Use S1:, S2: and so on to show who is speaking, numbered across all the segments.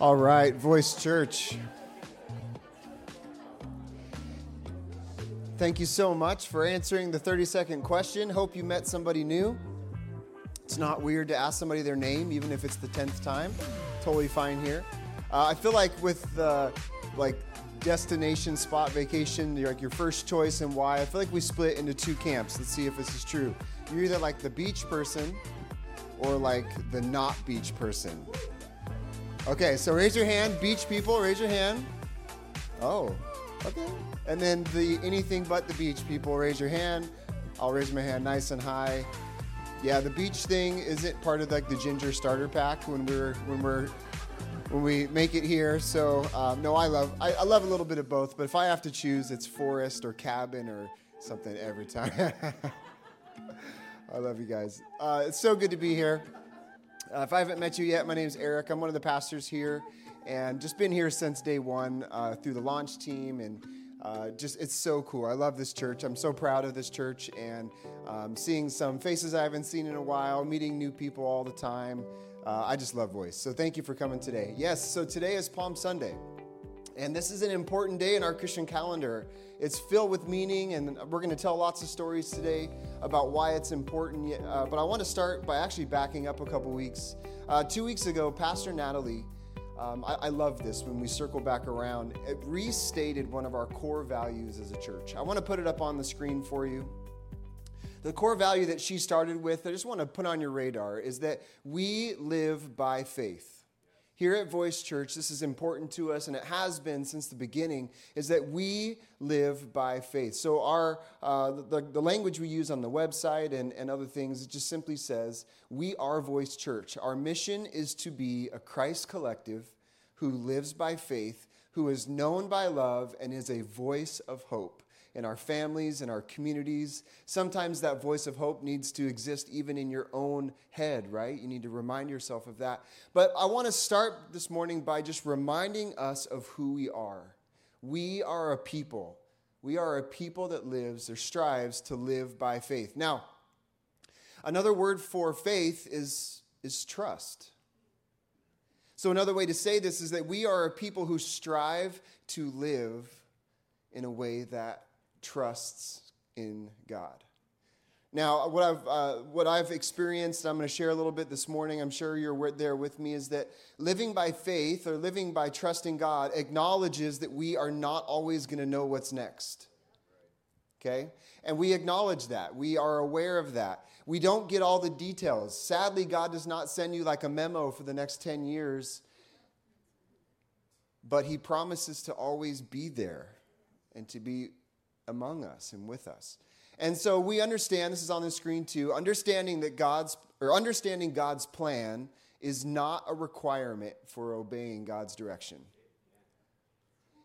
S1: All right, Voice Church. Thank you so much for answering the 30 second question. Hope you met somebody new. It's not weird to ask somebody their name, even if it's the 10th time. Totally fine here. Uh, I feel like with the like destination spot vacation, like your first choice and why. I feel like we split into two camps. Let's see if this is true. You're either like the beach person or like the not beach person. Okay, so raise your hand, beach people, raise your hand. Oh, okay. And then the anything but the beach people, raise your hand. I'll raise my hand nice and high. Yeah, the beach thing isn't part of like the ginger starter pack when we're when we're when we make it here. So um, no, I love I, I love a little bit of both. But if I have to choose, it's forest or cabin or something every time. I love you guys. Uh, it's so good to be here. Uh, if I haven't met you yet, my name is Eric. I'm one of the pastors here, and just been here since day one uh, through the launch team, and uh, just it's so cool. I love this church. I'm so proud of this church, and um, seeing some faces I haven't seen in a while, meeting new people all the time. Uh, I just love voice. So thank you for coming today. Yes, so today is Palm Sunday. And this is an important day in our Christian calendar. It's filled with meaning, and we're going to tell lots of stories today about why it's important. Uh, but I want to start by actually backing up a couple weeks. Uh, two weeks ago, Pastor Natalie, um, I, I love this when we circle back around, it restated one of our core values as a church. I want to put it up on the screen for you. The core value that she started with, I just want to put on your radar, is that we live by faith here at Voice Church, this is important to us, and it has been since the beginning, is that we live by faith. So, our, uh, the, the language we use on the website and, and other things, it just simply says, We are Voice Church. Our mission is to be a Christ collective who lives by faith, who is known by love, and is a voice of hope in our families, in our communities. Sometimes that voice of hope needs to exist even in your own head, right? You need to remind yourself of that. But I want to start this morning by just reminding us of who we are. We are a people. We are a people that lives or strives to live by faith. Now, another word for faith is, is trust. So, another way to say this is that we are a people who strive to live in a way that trusts in God. Now, what I've, uh, what I've experienced, I'm going to share a little bit this morning, I'm sure you're there with me, is that living by faith or living by trusting God acknowledges that we are not always going to know what's next. Okay? And we acknowledge that. We are aware of that. We don't get all the details. Sadly, God does not send you like a memo for the next 10 years, but He promises to always be there and to be among us and with us. And so we understand, this is on the screen too, understanding that God's or understanding God's plan is not a requirement for obeying God's direction.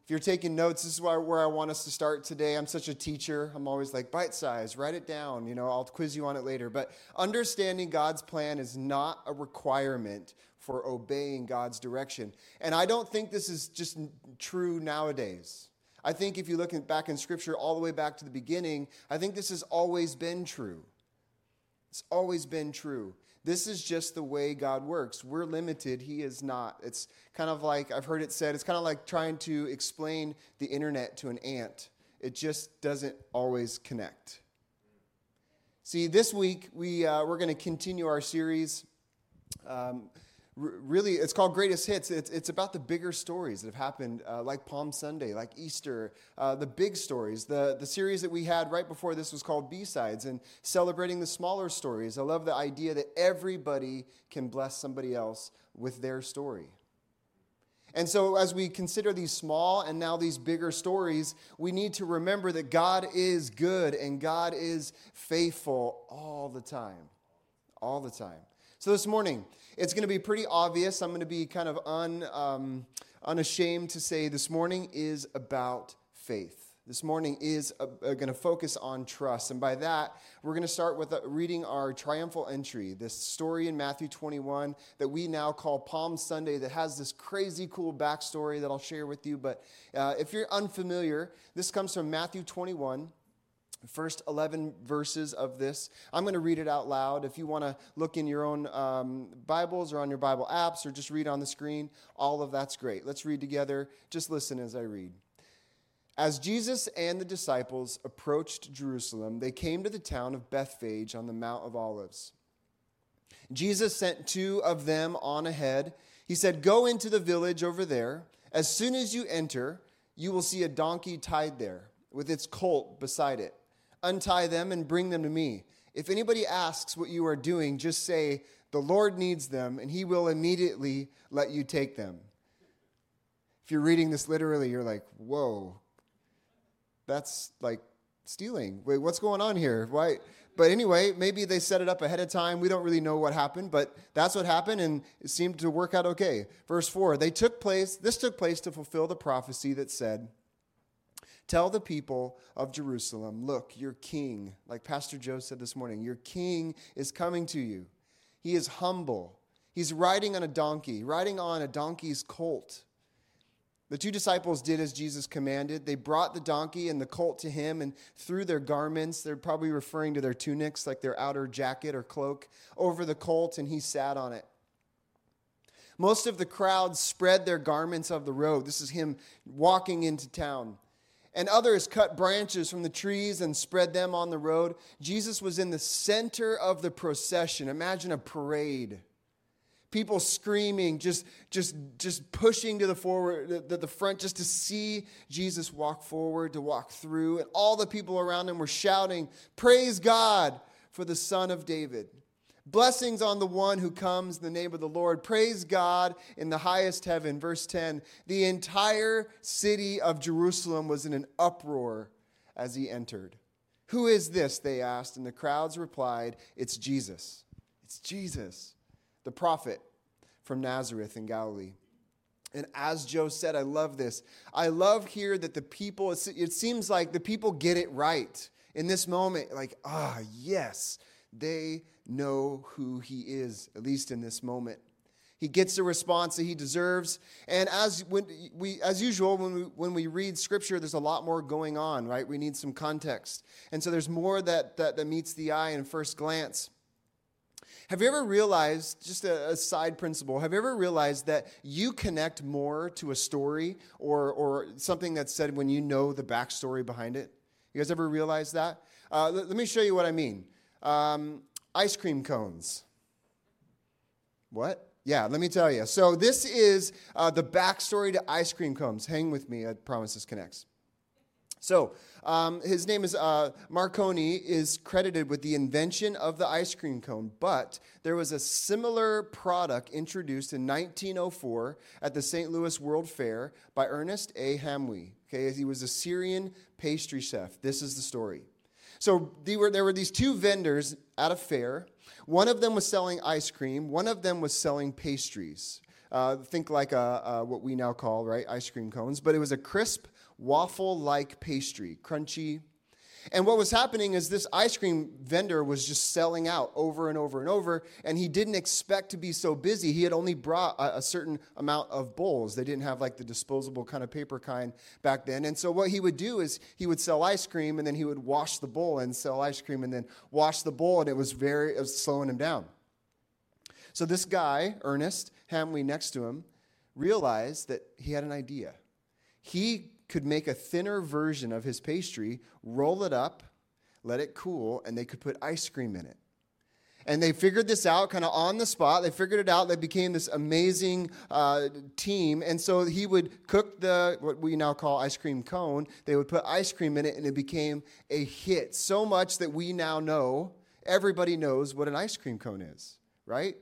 S1: If you're taking notes, this is where I want us to start today. I'm such a teacher. I'm always like, bite size, write it down. You know, I'll quiz you on it later. But understanding God's plan is not a requirement for obeying God's direction. And I don't think this is just true nowadays. I think if you look back in Scripture all the way back to the beginning, I think this has always been true. It's always been true. This is just the way God works. We're limited, He is not. It's kind of like, I've heard it said, it's kind of like trying to explain the internet to an ant. It just doesn't always connect. See, this week we, uh, we're going to continue our series. Um, really, it's called Greatest Hits. It's, it's about the bigger stories that have happened, uh, like Palm Sunday, like Easter, uh, the big stories. The, the series that we had right before this was called B-Sides and celebrating the smaller stories. I love the idea that everybody can bless somebody else with their story. And so, as we consider these small and now these bigger stories, we need to remember that God is good and God is faithful all the time. All the time. So, this morning, it's going to be pretty obvious. I'm going to be kind of un, um, unashamed to say this morning is about faith. This morning is uh, uh going to focus on trust. And by that, we're going to start with uh, reading our triumphal entry, this story in Matthew 21 that we now call Palm Sunday, that has this crazy cool backstory that I'll share with you. But uh, if you're unfamiliar, this comes from Matthew 21. First 11 verses of this. I'm going to read it out loud. If you want to look in your own um, Bibles or on your Bible apps or just read on the screen, all of that's great. Let's read together. Just listen as I read. As Jesus and the disciples approached Jerusalem, they came to the town of Bethphage on the Mount of Olives. Jesus sent two of them on ahead. He said, Go into the village over there. As soon as you enter, you will see a donkey tied there with its colt beside it Untie them and bring them to me. If anybody asks what you are doing, just say, The Lord needs them, and he will immediately let you take them. If you're reading this literally, you're like, Whoa, that's like stealing. Wait, what's going on here? Why? But anyway, maybe they set it up ahead of time. We don't really know what happened, but that's what happened, and it seemed to work out okay. Verse 4 They took place, this took place to fulfill the prophecy that said, Tell the people of Jerusalem, look, your king, like Pastor Joe said this morning, your king is coming to you. He is humble. He's riding on a donkey, riding on a donkey's colt. The two disciples did as Jesus commanded. They brought the donkey and the colt to him and threw their garments, they're probably referring to their tunics, like their outer jacket or cloak, over the colt, and he sat on it. Most of the crowd spread their garments of the road. This is him walking into town and others cut branches from the trees and spread them on the road. Jesus was in the center of the procession. Imagine a parade. People screaming, just, just, just pushing to the forward, the, the front, just to see Jesus walk forward, to walk through. And all the people around him were shouting, Praise God for the Son of David. Blessings on the one who comes in the name of the Lord. Praise God in the highest heaven. Verse 10 The entire city of Jerusalem was in an uproar as he entered. Who is this? They asked, and the crowds replied, It's Jesus. It's Jesus, the prophet from Nazareth in Galilee. And as Joe said, I love this. I love here that the people, it seems like the people get it right in this moment. Like, ah, yes, they know who he is, at least in this moment. He gets the response that he deserves. And as, when we, as usual, when we, when we read scripture, there's a lot more going on, right? We need some context. And so there's more that, that, that meets the eye in first glance. Have you ever realized, just a, a, side principle, have you ever realized that you connect more to a story or, or something that's said when you know the backstory behind it? You guys ever realize that? Uh, let, let, me show you what I mean. Um, ice cream cones. What? Yeah, let me tell you. So, this is uh, the backstory to ice cream cones. Hang with me, I promise this connects. So, um, his name is uh, Marchiony, is credited with the invention of the ice cream cone, but there was a similar product introduced in 1904 at the St. Louis World Fair by Ernest A. Hamwi. Okay, he was a Syrian pastry chef. This is the story. So were, there were these two vendors at a fair. One of them was selling ice cream, one of them was selling pastries. Uh, think like a, a, what we now call, right, ice cream cones, but it was a crisp, waffle like pastry, crunchy, and what was happening is this ice cream vendor was just selling out over and over and over, and he didn't expect to be so busy. He had only brought a, a, certain amount of bowls. They didn't have like the disposable kind of paper kind back then. And so what he would do is he would sell ice cream, and then he would wash the bowl and sell ice cream, and then wash the bowl, and it was very it was slowing him down. So this guy, Ernest Hamwi, next to him, realized that he had an idea. He could make a thinner version of his pastry, roll it up, let it cool, and they could put ice cream in it. And they figured this out kind of on the spot. They figured it out. They became this amazing uh, team. And so he would cook the, what we now call ice cream cone. They would put ice cream in it, and it became a hit. So much that we now know, everybody knows what an ice cream cone is, right?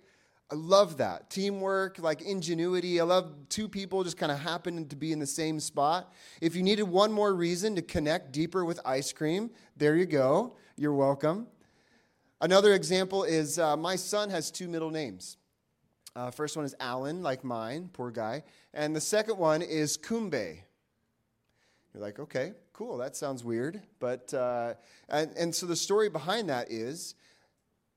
S1: I love that. Teamwork, like ingenuity. I love two people just kind of happening to be in the same spot. If you needed one more reason to connect deeper with ice cream, there you go. You're welcome. Another example is uh, my son has two middle names. Uh, first one is Alan, like mine, poor guy. And the second one is Kumbe. You're like, okay, cool, that sounds weird. But, uh, and, and so the story behind that is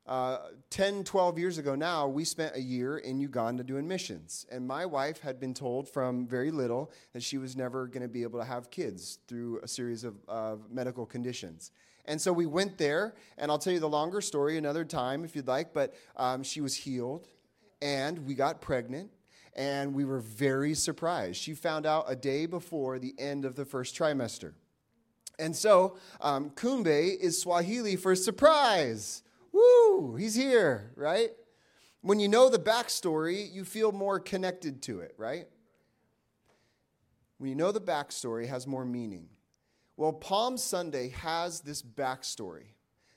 S1: uh, 10, 12 years ago now, we spent a year in Uganda doing missions. And my wife had been told from very little that she was never going to be able to have kids through a series of, of medical conditions. And so we went there, and I'll tell you the longer story another time if you'd like, but um, she was healed, and we got pregnant, and we were very surprised. She found out a day before the end of the first trimester. And so, um, Kumbe is Swahili for surprise. Woo, he's here, right? When you know the backstory, you feel more connected to it, right? When you know the backstory, has more meaning. Well, Palm Sunday has this backstory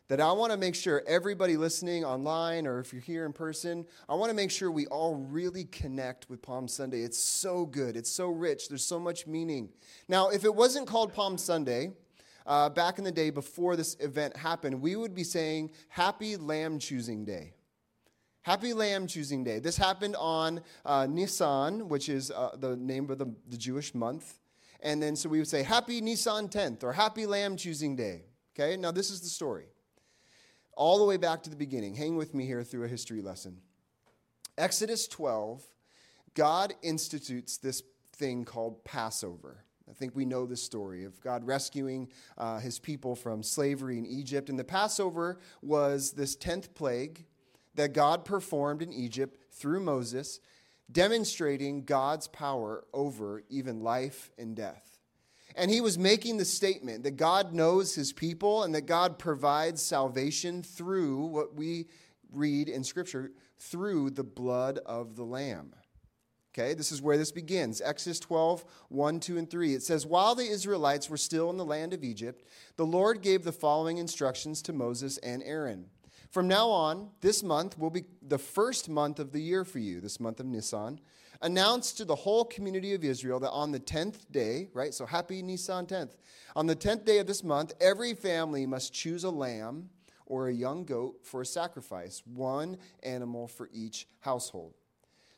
S1: that I want to make sure everybody listening online or if you're here in person, I want to make sure we all really connect with Palm Sunday. It's so good, it's so rich, there's so much meaning. Now, if it wasn't called Palm Sunday, uh, back in the day before this event happened, we would be saying Happy Lamb Choosing Day. Happy Lamb Choosing Day. This happened on uh, Nisan, which is uh, the name of the, the Jewish month. And then so we would say Happy Nisan 10th or Happy Lamb Choosing Day. Okay, now this is the story. All the way back to the beginning. Hang with me here through a history lesson. Exodus 12, God institutes this thing called Passover. I think we know the story of God rescuing uh, his people from slavery in Egypt. And the Passover was this 10th plague that God performed in Egypt through Moses, demonstrating God's power over even life and death. And he was making the statement that God knows his people and that God provides salvation through what we read in Scripture through the blood of the Lamb. Okay, this is where this begins. Exodus 12, 1, 2, and 3. It says, While the Israelites were still in the land of Egypt, the Lord gave the following instructions to Moses and Aaron. From now on, this month will be the first month of the year for you, this month of Nisan. Announce to the whole community of Israel that on the 10th day, right? So happy Nisan 10th. On the 10th day of this month, every family must choose a lamb or a young goat for a sacrifice, one animal for each household.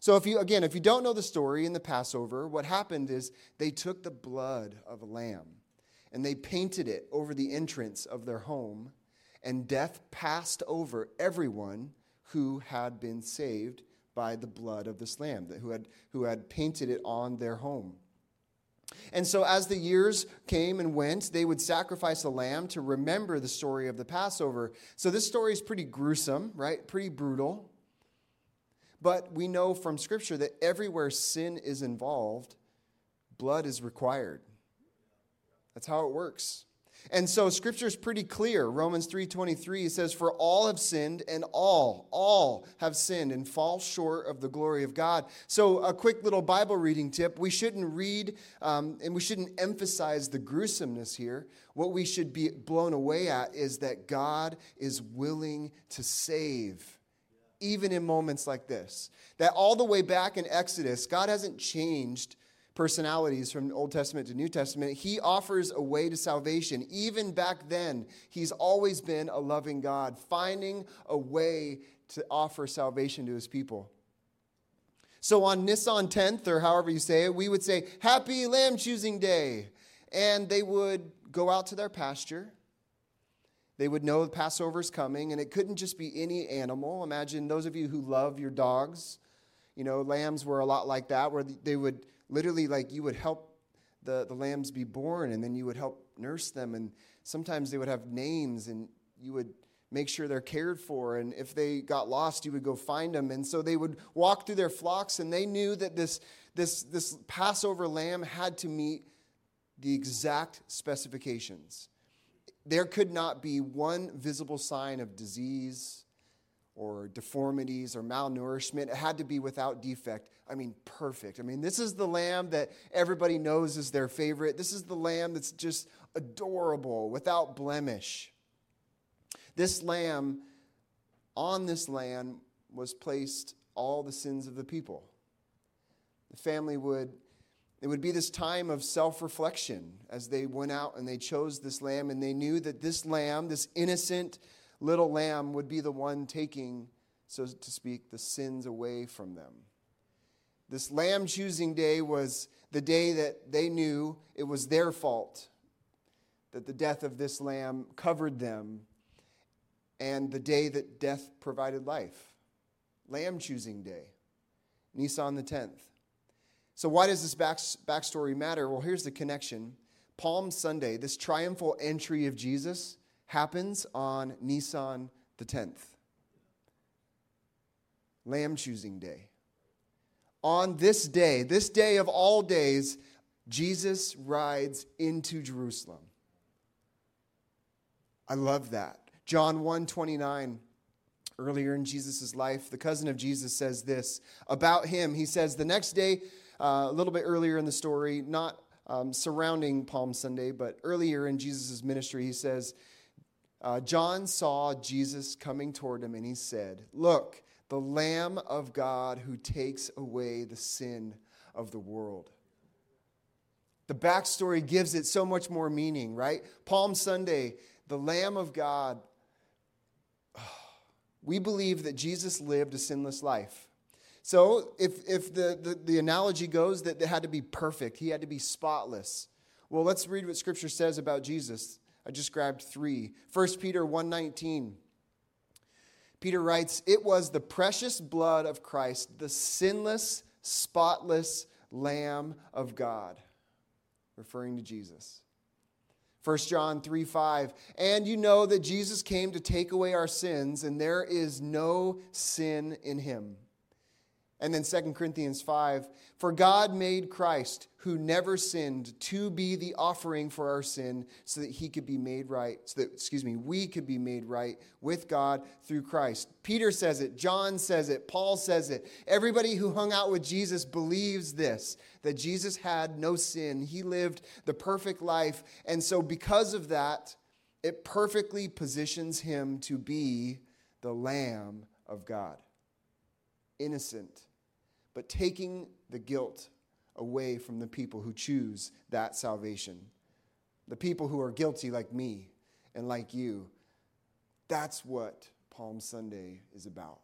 S1: So if you again, if you don't know the story in the Passover, what happened is they took the blood of a lamb and they painted it over the entrance of their home and death passed over everyone who had been saved by the blood of this lamb, who had, who had painted it on their home. And so, as the years came and went, they would sacrifice a lamb to remember the story of the Passover. So, this story is pretty gruesome, right? Pretty brutal. But we know from Scripture that everywhere sin is involved, blood is required. That's how it works. And so scripture is pretty clear. Romans 3:23 says for all have sinned and all all have sinned and fall short of the glory of God. So a quick little Bible reading tip, we shouldn't read um, and we shouldn't emphasize the gruesomeness here. What we should be blown away at is that God is willing to save even in moments like this. That all the way back in Exodus, God hasn't changed personalities from Old Testament to New Testament, he offers a way to salvation. Even back then, he's always been a loving God, finding a way to offer salvation to his people. So on Nisan 10th, or however you say it, we would say, Happy Lamb Choosing Day. And they would go out to their pasture. They would know the Passover's coming, and it couldn't just be any animal. Imagine those of you who love your dogs. You know, lambs were a lot like that, where they would literally like you would help the, the lambs be born and then you would help nurse them and sometimes they would have names and you would make sure they're cared for and if they got lost you would go find them and so they would walk through their flocks and they knew that this this this passover lamb had to meet the exact specifications there could not be one visible sign of disease or deformities or malnourishment. It had to be without defect. I mean, perfect. I mean, this is the lamb that everybody knows is their favorite. This is the lamb that's just adorable, without blemish. This lamb, on this lamb, was placed all the sins of the people. The family would, it would be this time of self reflection as they went out and they chose this lamb, and they knew that this lamb, this innocent, little lamb would be the one taking, so to speak, the sins away from them. This lamb choosing day was the day that they knew it was their fault that the death of this lamb covered them, and the day that death provided life. Lamb choosing day, Nisan the 10th. So, why does this back, backstory matter? Well, here's the connection. Palm Sunday, this triumphal entry of Jesus, happens on Nisan the 10th, Lamb choosing day. On this day, this day of all days, Jesus rides into Jerusalem. I love that. John 1 29, earlier in Jesus' life, the cousin of Jesus says this about him. He says, The next day, uh, a little bit earlier in the story, not um, surrounding Palm Sunday, but earlier in Jesus' ministry, he says, uh, John saw Jesus coming toward him and he said, Look, the Lamb of God who takes away the sin of the world. The backstory gives it so much more meaning, right? Palm Sunday, the Lamb of God. We believe that Jesus lived a sinless life. So, if, if the, the, the analogy goes that it had to be perfect, he had to be spotless. Well, let's read what Scripture says about Jesus. I just grabbed three. 1 Peter 1.19. Peter writes, It was the precious blood of Christ, the sinless, spotless Lamb of God referring to Jesus. 1 John 3 5. And you know that Jesus came to take away our sins, and there is no sin in him. And then 2 Corinthians 5 For God made Christ, who never sinned, to be the offering for our sin, so that he could be made right, so that, excuse me, we could be made right with God through Christ. Peter says it, John says it, Paul says it. Everybody who hung out with Jesus believes this that Jesus had no sin. He lived the perfect life. And so, because of that, it perfectly positions him to be the Lamb of God innocent, but taking the guilt away from the people who choose that salvation. The people who are guilty, like me and like you. That's what Palm Sunday is about.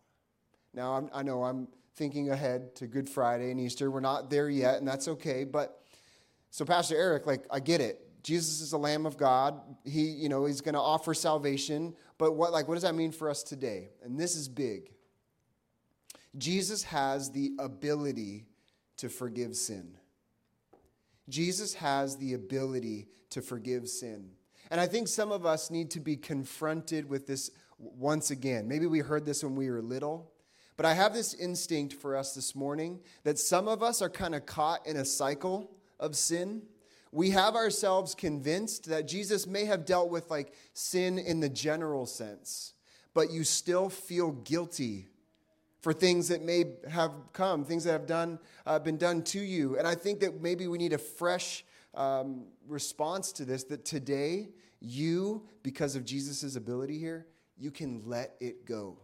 S1: Now, I'm, i know I'm thinking ahead to Good Friday and Easter. We're not there yet, and that's okay. But so, Pastor Eric, like, I get it. Jesus is the Lamb of God. He, you know, he's going to offer salvation. But what, like, what does that mean for us today? And this is big. Jesus has the ability to forgive sin. Jesus has the ability to forgive sin. And I think some of us need to be confronted with this once again. Maybe we heard this when we were little, but I have this instinct for us this morning that some of us are kind of caught in a cycle of sin. We have ourselves convinced that Jesus may have dealt with like sin in the general sense, but you still feel guilty for things that may have come, things that have done, uh, been done to you. And I think that maybe we need a fresh um, response to this that today, you, because of Jesus' ability here, you can let it go.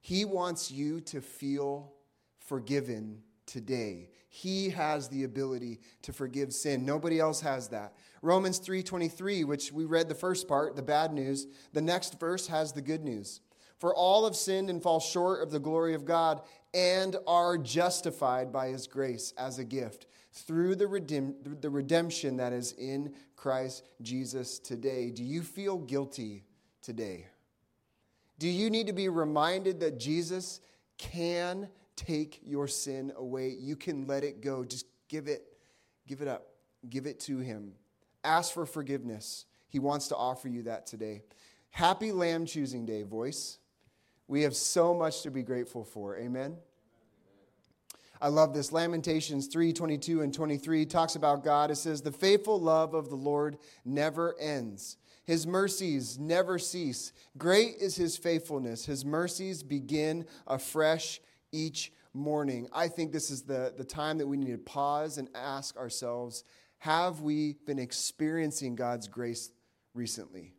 S1: He wants you to feel forgiven today. He has the ability to forgive sin. Nobody else has that. Romans 3:23, which we read the first part, the bad news, the next verse has the good news. For all have sinned and fall short of the glory of God and are justified by his grace as a gift through the, the redemption that is in Christ Jesus today. Do you feel guilty today? Do you need to be reminded that Jesus can take your sin away? You can let it go. Just give it, give it up, give it to him. Ask for forgiveness. He wants to offer you that today. Happy Lamb Choosing Day, voice. We have so much to be grateful for. Amen. I love this. Lamentations 3 22 and 23 talks about God. It says, The faithful love of the Lord never ends. His mercies never cease. Great is his faithfulness. His mercies begin afresh each morning. I think this is the, the time that we need to pause and ask ourselves Have we been experiencing God's grace recently?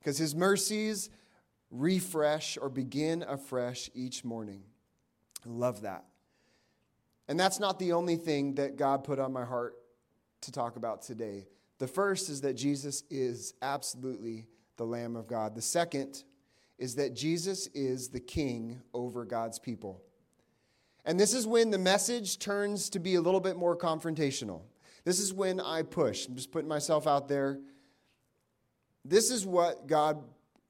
S1: Because his mercies refresh or begin afresh each morning. I love that. And that's not the only thing that God put on my heart to talk about today. The first is that Jesus is absolutely the Lamb of God. The second is that Jesus is the King over God's people. And this is when the message turns to be a little bit more confrontational. This is when I push. I'm just putting myself out there. This is what God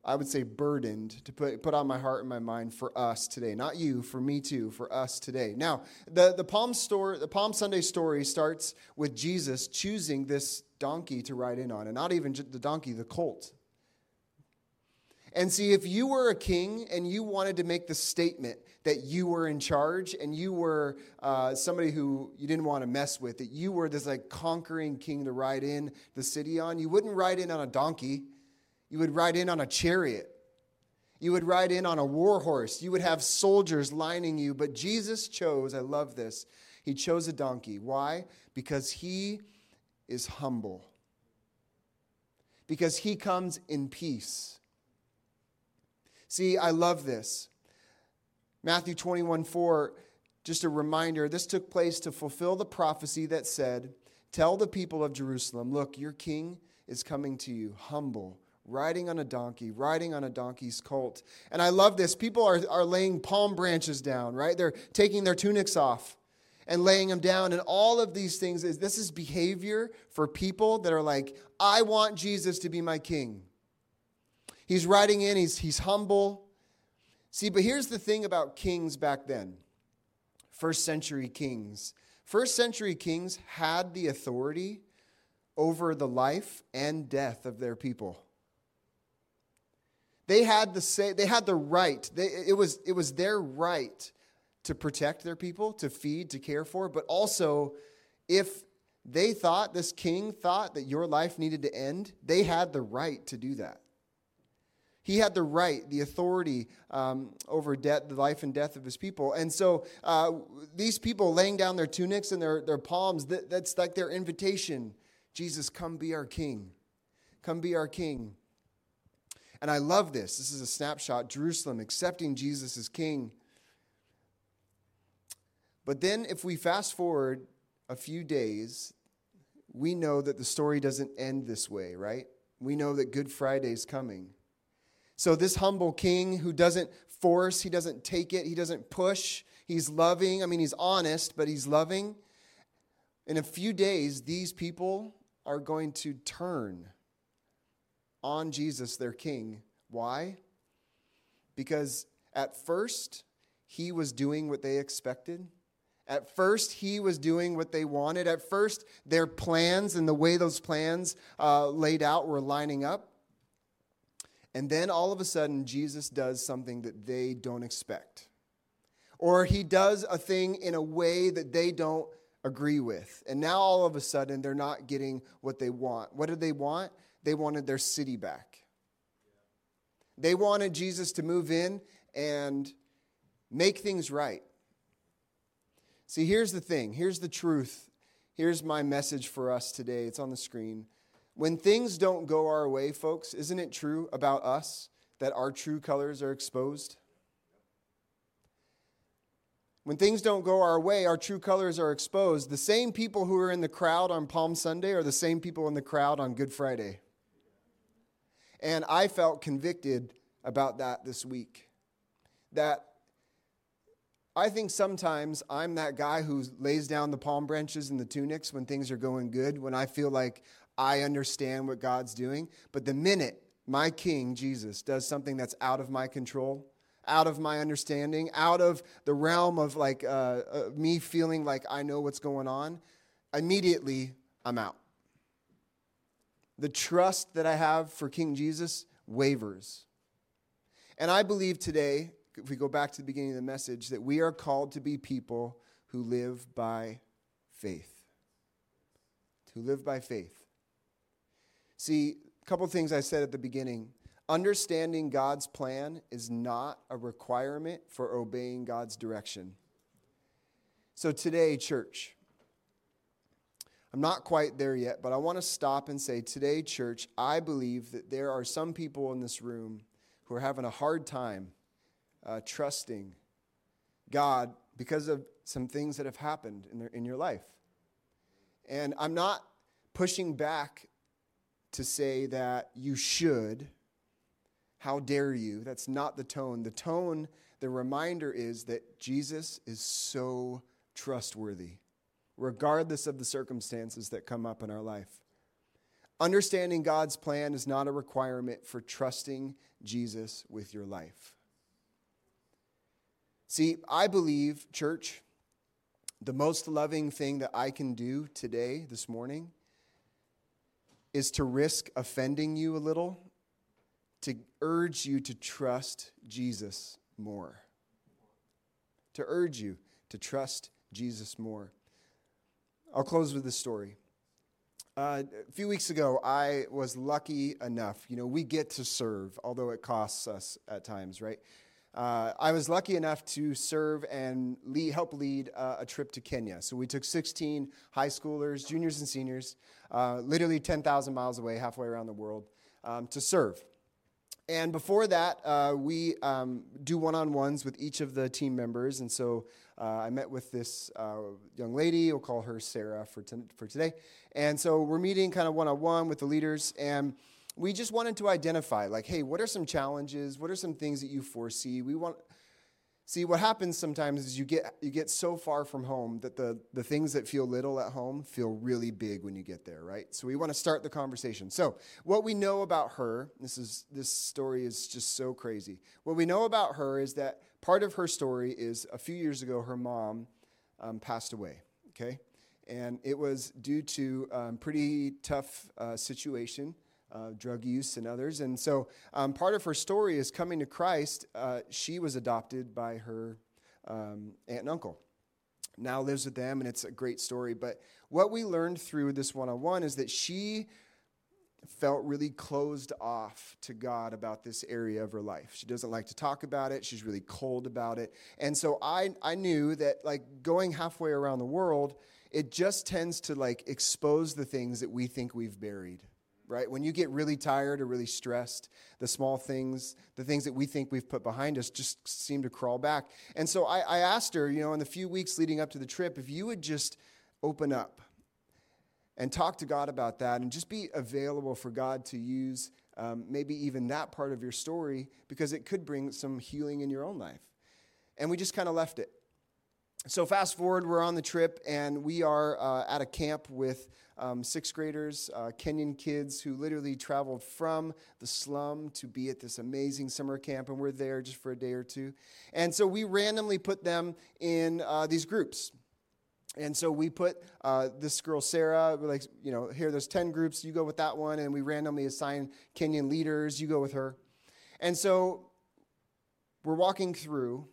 S1: I would say, burdened to put, put on my heart and my mind for us today. Not you, for me too, for us today. Now, the, the, Palm story, the Palm Sunday story starts with Jesus choosing this, donkey to ride in on, and not even the donkey, the colt. And see, if you were a king and you wanted to make the statement that you were in charge and you were uh, somebody who you didn't want to mess with, that you were this like conquering king to ride in the city on, you wouldn't ride in on a donkey. You would ride in on a chariot. You would ride in on a war horse. You would have soldiers lining you. But Jesus chose, I love this, he chose a donkey. Why? Because he is humble. Because he comes in peace. See, I love this. Matthew 21 4, just a reminder this took place to fulfill the prophecy that said, Tell the people of Jerusalem, look, your king is coming to you, humble, riding on a donkey, riding on a donkey's colt. And I love this. People are, are laying palm branches down, right? They're taking their tunics off and laying them down. And all of these things is this is behavior for people that are like, I want Jesus to be my king. He's riding in, he's, he's humble. See, but here's the thing about kings back then first century kings. First century kings had the authority over the life and death of their people. They had the say, they had the right. They, it, was, it was their right to protect their people, to feed, to care for, but also if they thought, this king thought that your life needed to end, they had the right to do that. He had the right, the authority um, over death, the life and death of his people. And so uh, these people laying down their tunics and their, their palms, that, that's like their invitation. Jesus, come be our king. Come be our king. And I love this. This is a snapshot Jerusalem accepting Jesus as king. But then, if we fast forward a few days, we know that the story doesn't end this way, right? We know that Good Friday is coming. So, this humble king who doesn't force, he doesn't take it, he doesn't push, he's loving. I mean, he's honest, but he's loving. In a few days, these people are going to turn on Jesus, their king. Why? Because at first, he was doing what they expected. At first, he was doing what they wanted. At first, their plans and the way those plans uh, laid out were lining up. And then all of a sudden, Jesus does something that they don't expect. Or he does a thing in a way that they don't agree with. And now all of a sudden, they're not getting what they want. What did they want? They wanted their city back. They wanted Jesus to move in and make things right. See, here's the thing. Here's the truth. Here's my message for us today. It's on the screen. When things don't go our way, folks, isn't it true about us that our true colors are exposed? When things don't go our way, our true colors are exposed. The same people who are in the crowd on Palm Sunday are the same people in the crowd on Good Friday. And I felt convicted about that this week. That I think sometimes I'm that guy who lays down the palm branches and the tunics when things are going good, when I feel like I understand what God's doing. But the minute my King, Jesus, does something that's out of my control, out of my understanding, out of the realm of like uh, uh, me feeling like I know what's going on, immediately I'm out the trust that I have for King Jesus wavers. And I believe today, if we go back to the beginning of the message, that we are called to be people who live by faith. To live by faith. See, a couple things I said at the beginning. Understanding God's plan is not a requirement for obeying God's direction. So today, church, I'm not quite there yet, but I want to stop and say today, church, I believe that there are some people in this room who are having a hard time uh, trusting God because of some things that have happened in, their, in your life. And I'm not pushing back to say that you should. How dare you? That's not the tone. The tone, the reminder is that Jesus is so trustworthy regardless of the circumstances that come up in our life. Understanding God's plan is not a requirement for trusting Jesus with your life. See, I believe, church, the most loving thing that I can do today, this morning, is to risk offending you a little, to urge you to trust Jesus more. To urge you to trust Jesus more. I'll close with this story. Uh, a few weeks ago, I was lucky enough. You know, we get to serve, although it costs us at times, right? Uh, I was lucky enough to serve and lead, help lead uh, a trip to Kenya. So we took 16 high schoolers, juniors, and seniors, uh, literally 10,000 miles away, halfway around the world, um, to serve. And before that, uh, we um, do one on ones with each of the team members. And so uh, I met with this uh, young lady, we'll call her Sarah for, t- for today. And so we're meeting kind of one on one with the leaders. And we just wanted to identify, like, hey, what are some challenges? What are some things that you foresee? We want, See, what happens sometimes is you get, you get so far from home that the, the things that feel little at home feel really big when you get there, right? So we want to start the conversation. So, what we know about her, this, is, this story is just so crazy. What we know about her is that part of her story is a few years ago, her mom um, passed away, okay? And it was due to um, pretty tough uh, situation uh, drug use and others. And so um, part of her story is coming to Christ. Uh, she was adopted by her um, aunt and uncle. Now lives with them, and it's a great story. But what we learned through this one on one is that she felt really closed off to God about this area of her life. She doesn't like to talk about it. She's really cold about it. And so I, I knew that like going halfway around the world, it just tends to like expose the things that we think we've buried right? When you get really tired or really stressed, the small things, the things that we think we've put behind us just seem to crawl back. And so I, I asked her, you know, in the few weeks leading up to the trip, if you would just open up and talk to God about that and just be available for God to use um, maybe even that part of your story because it could bring some healing in your own life. And we just kind of left it. So, fast forward, we're on the trip and we are uh, at a camp with um, sixth graders, uh, Kenyan kids who literally traveled from the slum to be at this amazing summer camp, and we're there just for a day or two. And so we randomly put them in uh, these groups. And so we put uh, this girl, Sarah, like, you know, here, there's 10 groups, you go with that one, and we randomly assign Kenyan leaders, you go with her. And so we're walking through,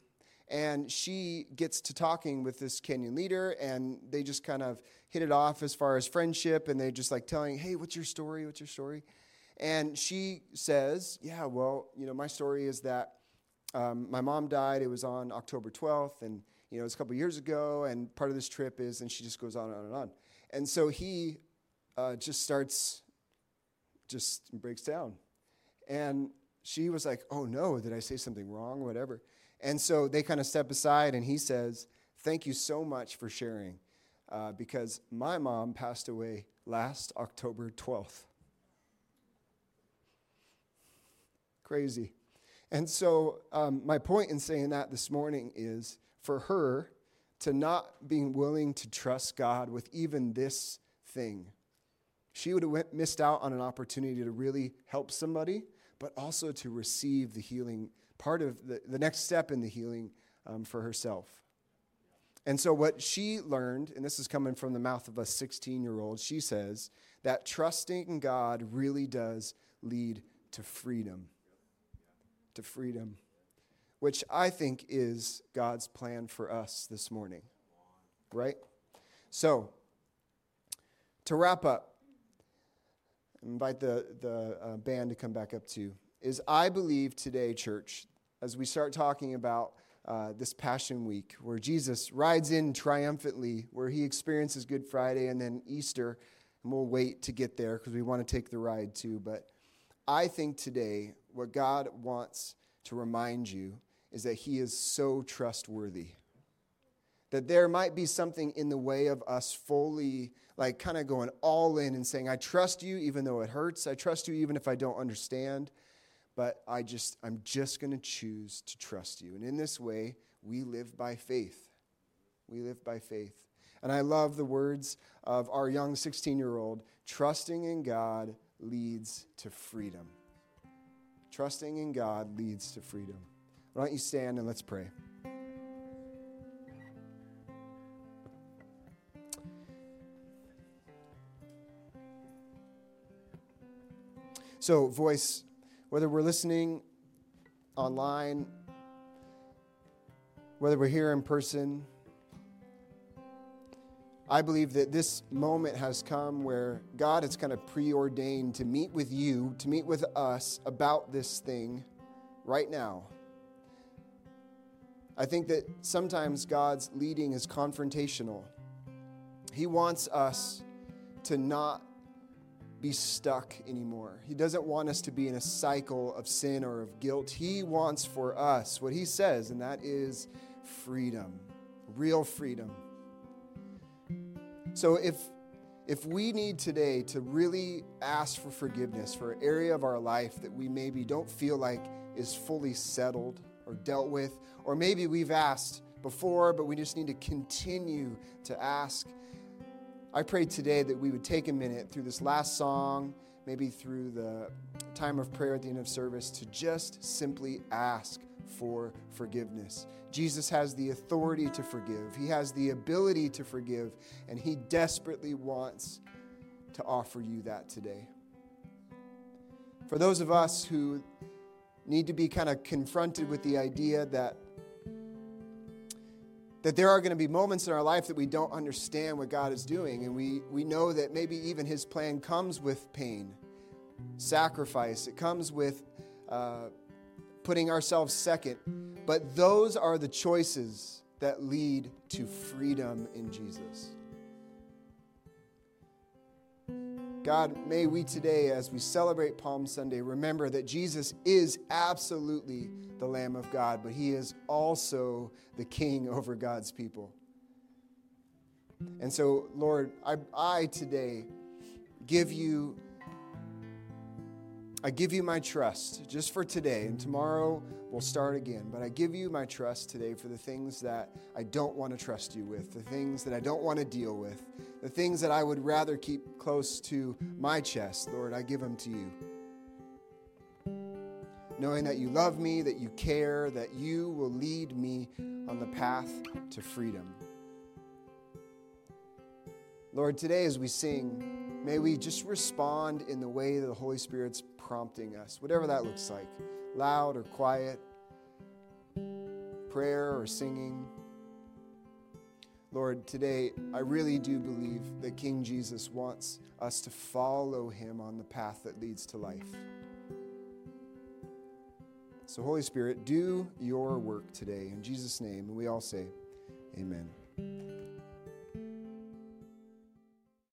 S1: and she gets to talking with this Kenyan leader, and they just kind of hit it off as far as friendship, and they just like telling, "Hey, what's your story? What's your story?" And she says, "Yeah, well, you know, my story is that um, my mom died. It was on October 12th, and you know, it was a couple years ago. And part of this trip is, and she just goes on and on and on. And so he uh, just starts, just breaks down, and she was like, "Oh no, did I say something wrong? Whatever." And so they kind of step aside, and he says, Thank you so much for sharing, uh, because my mom passed away last October 12th. Crazy. And so, um, my point in saying that this morning is for her to not being willing to trust God with even this thing. She would have missed out on an opportunity to really help somebody, but also to receive the healing part of the, the next step in the healing um, for herself. And so, what she learned, and this is coming from the mouth of a 16 year old, she says that trusting God really does lead to freedom. To freedom, which I think is God's plan for us this morning. Right? So, to wrap up, invite the, the uh, band to come back up too is I believe today, church, as we start talking about uh, this Passion Week, where Jesus rides in triumphantly, where he experiences Good Friday and then Easter, and we'll wait to get there because we want to take the ride too. But I think today, what God wants to remind you is that he is so trustworthy. That there might be something in the way of us fully, like kind of going all in and saying, I trust you even though it hurts. I trust you even if I don't understand but I just, I'm just going to choose to trust you. And in this way, we live by faith. We live by faith. And I love the words of our young 16 year old trusting in God leads to freedom. Trusting in God leads to freedom. Why don't you stand and let's pray? So, voice, whether we're listening online, whether we're here in person, I believe that this moment has come where God has kind of preordained to meet with you, to meet with us about this thing right now. I think that sometimes God's leading is confrontational. He wants us to not be stuck anymore. He doesn't want us to be in a cycle of sin or of guilt. He wants for us what He says, and that is freedom, real freedom. So if if we need today to really ask for forgiveness for an area of our life that we maybe don't feel like is fully settled or dealt with, or maybe we've asked before, but we just need to continue to ask, I pray today that we would take a minute through this last song, maybe through the time of prayer at the end of service, to just simply ask for forgiveness. Jesus has the authority to forgive, He has the ability to forgive, and He desperately wants to offer you that today. For those of us who need to be kind of confronted with the idea that that there are going to be moments in our life that we don't understand what God is doing, and we, we know that maybe even His plan comes with pain, sacrifice, it comes with uh, putting ourselves second. But those are the choices that lead to freedom in Jesus. God, may we today, as we celebrate Palm Sunday, remember that Jesus is absolutely the Lamb of God, but he is also the King over God's people. And so, Lord, I, I today give you I give you my trust just for today, and tomorrow we'll start again. But I give you my trust today for the things that I don't want to trust you with, the things that I don't want to deal with, the things that I would rather keep close to my chest. Lord, I give them to you. Knowing that you love me, that you care, that you will lead me on the path to freedom. Lord, today as we sing, may we just respond in the way that the Holy Spirit's prompting us, whatever that looks like loud or quiet, prayer or singing. Lord, today I really do believe that King Jesus wants us to follow him on the path that leads to life. So, Holy Spirit, do your work today. In Jesus' name, and we all say, Amen.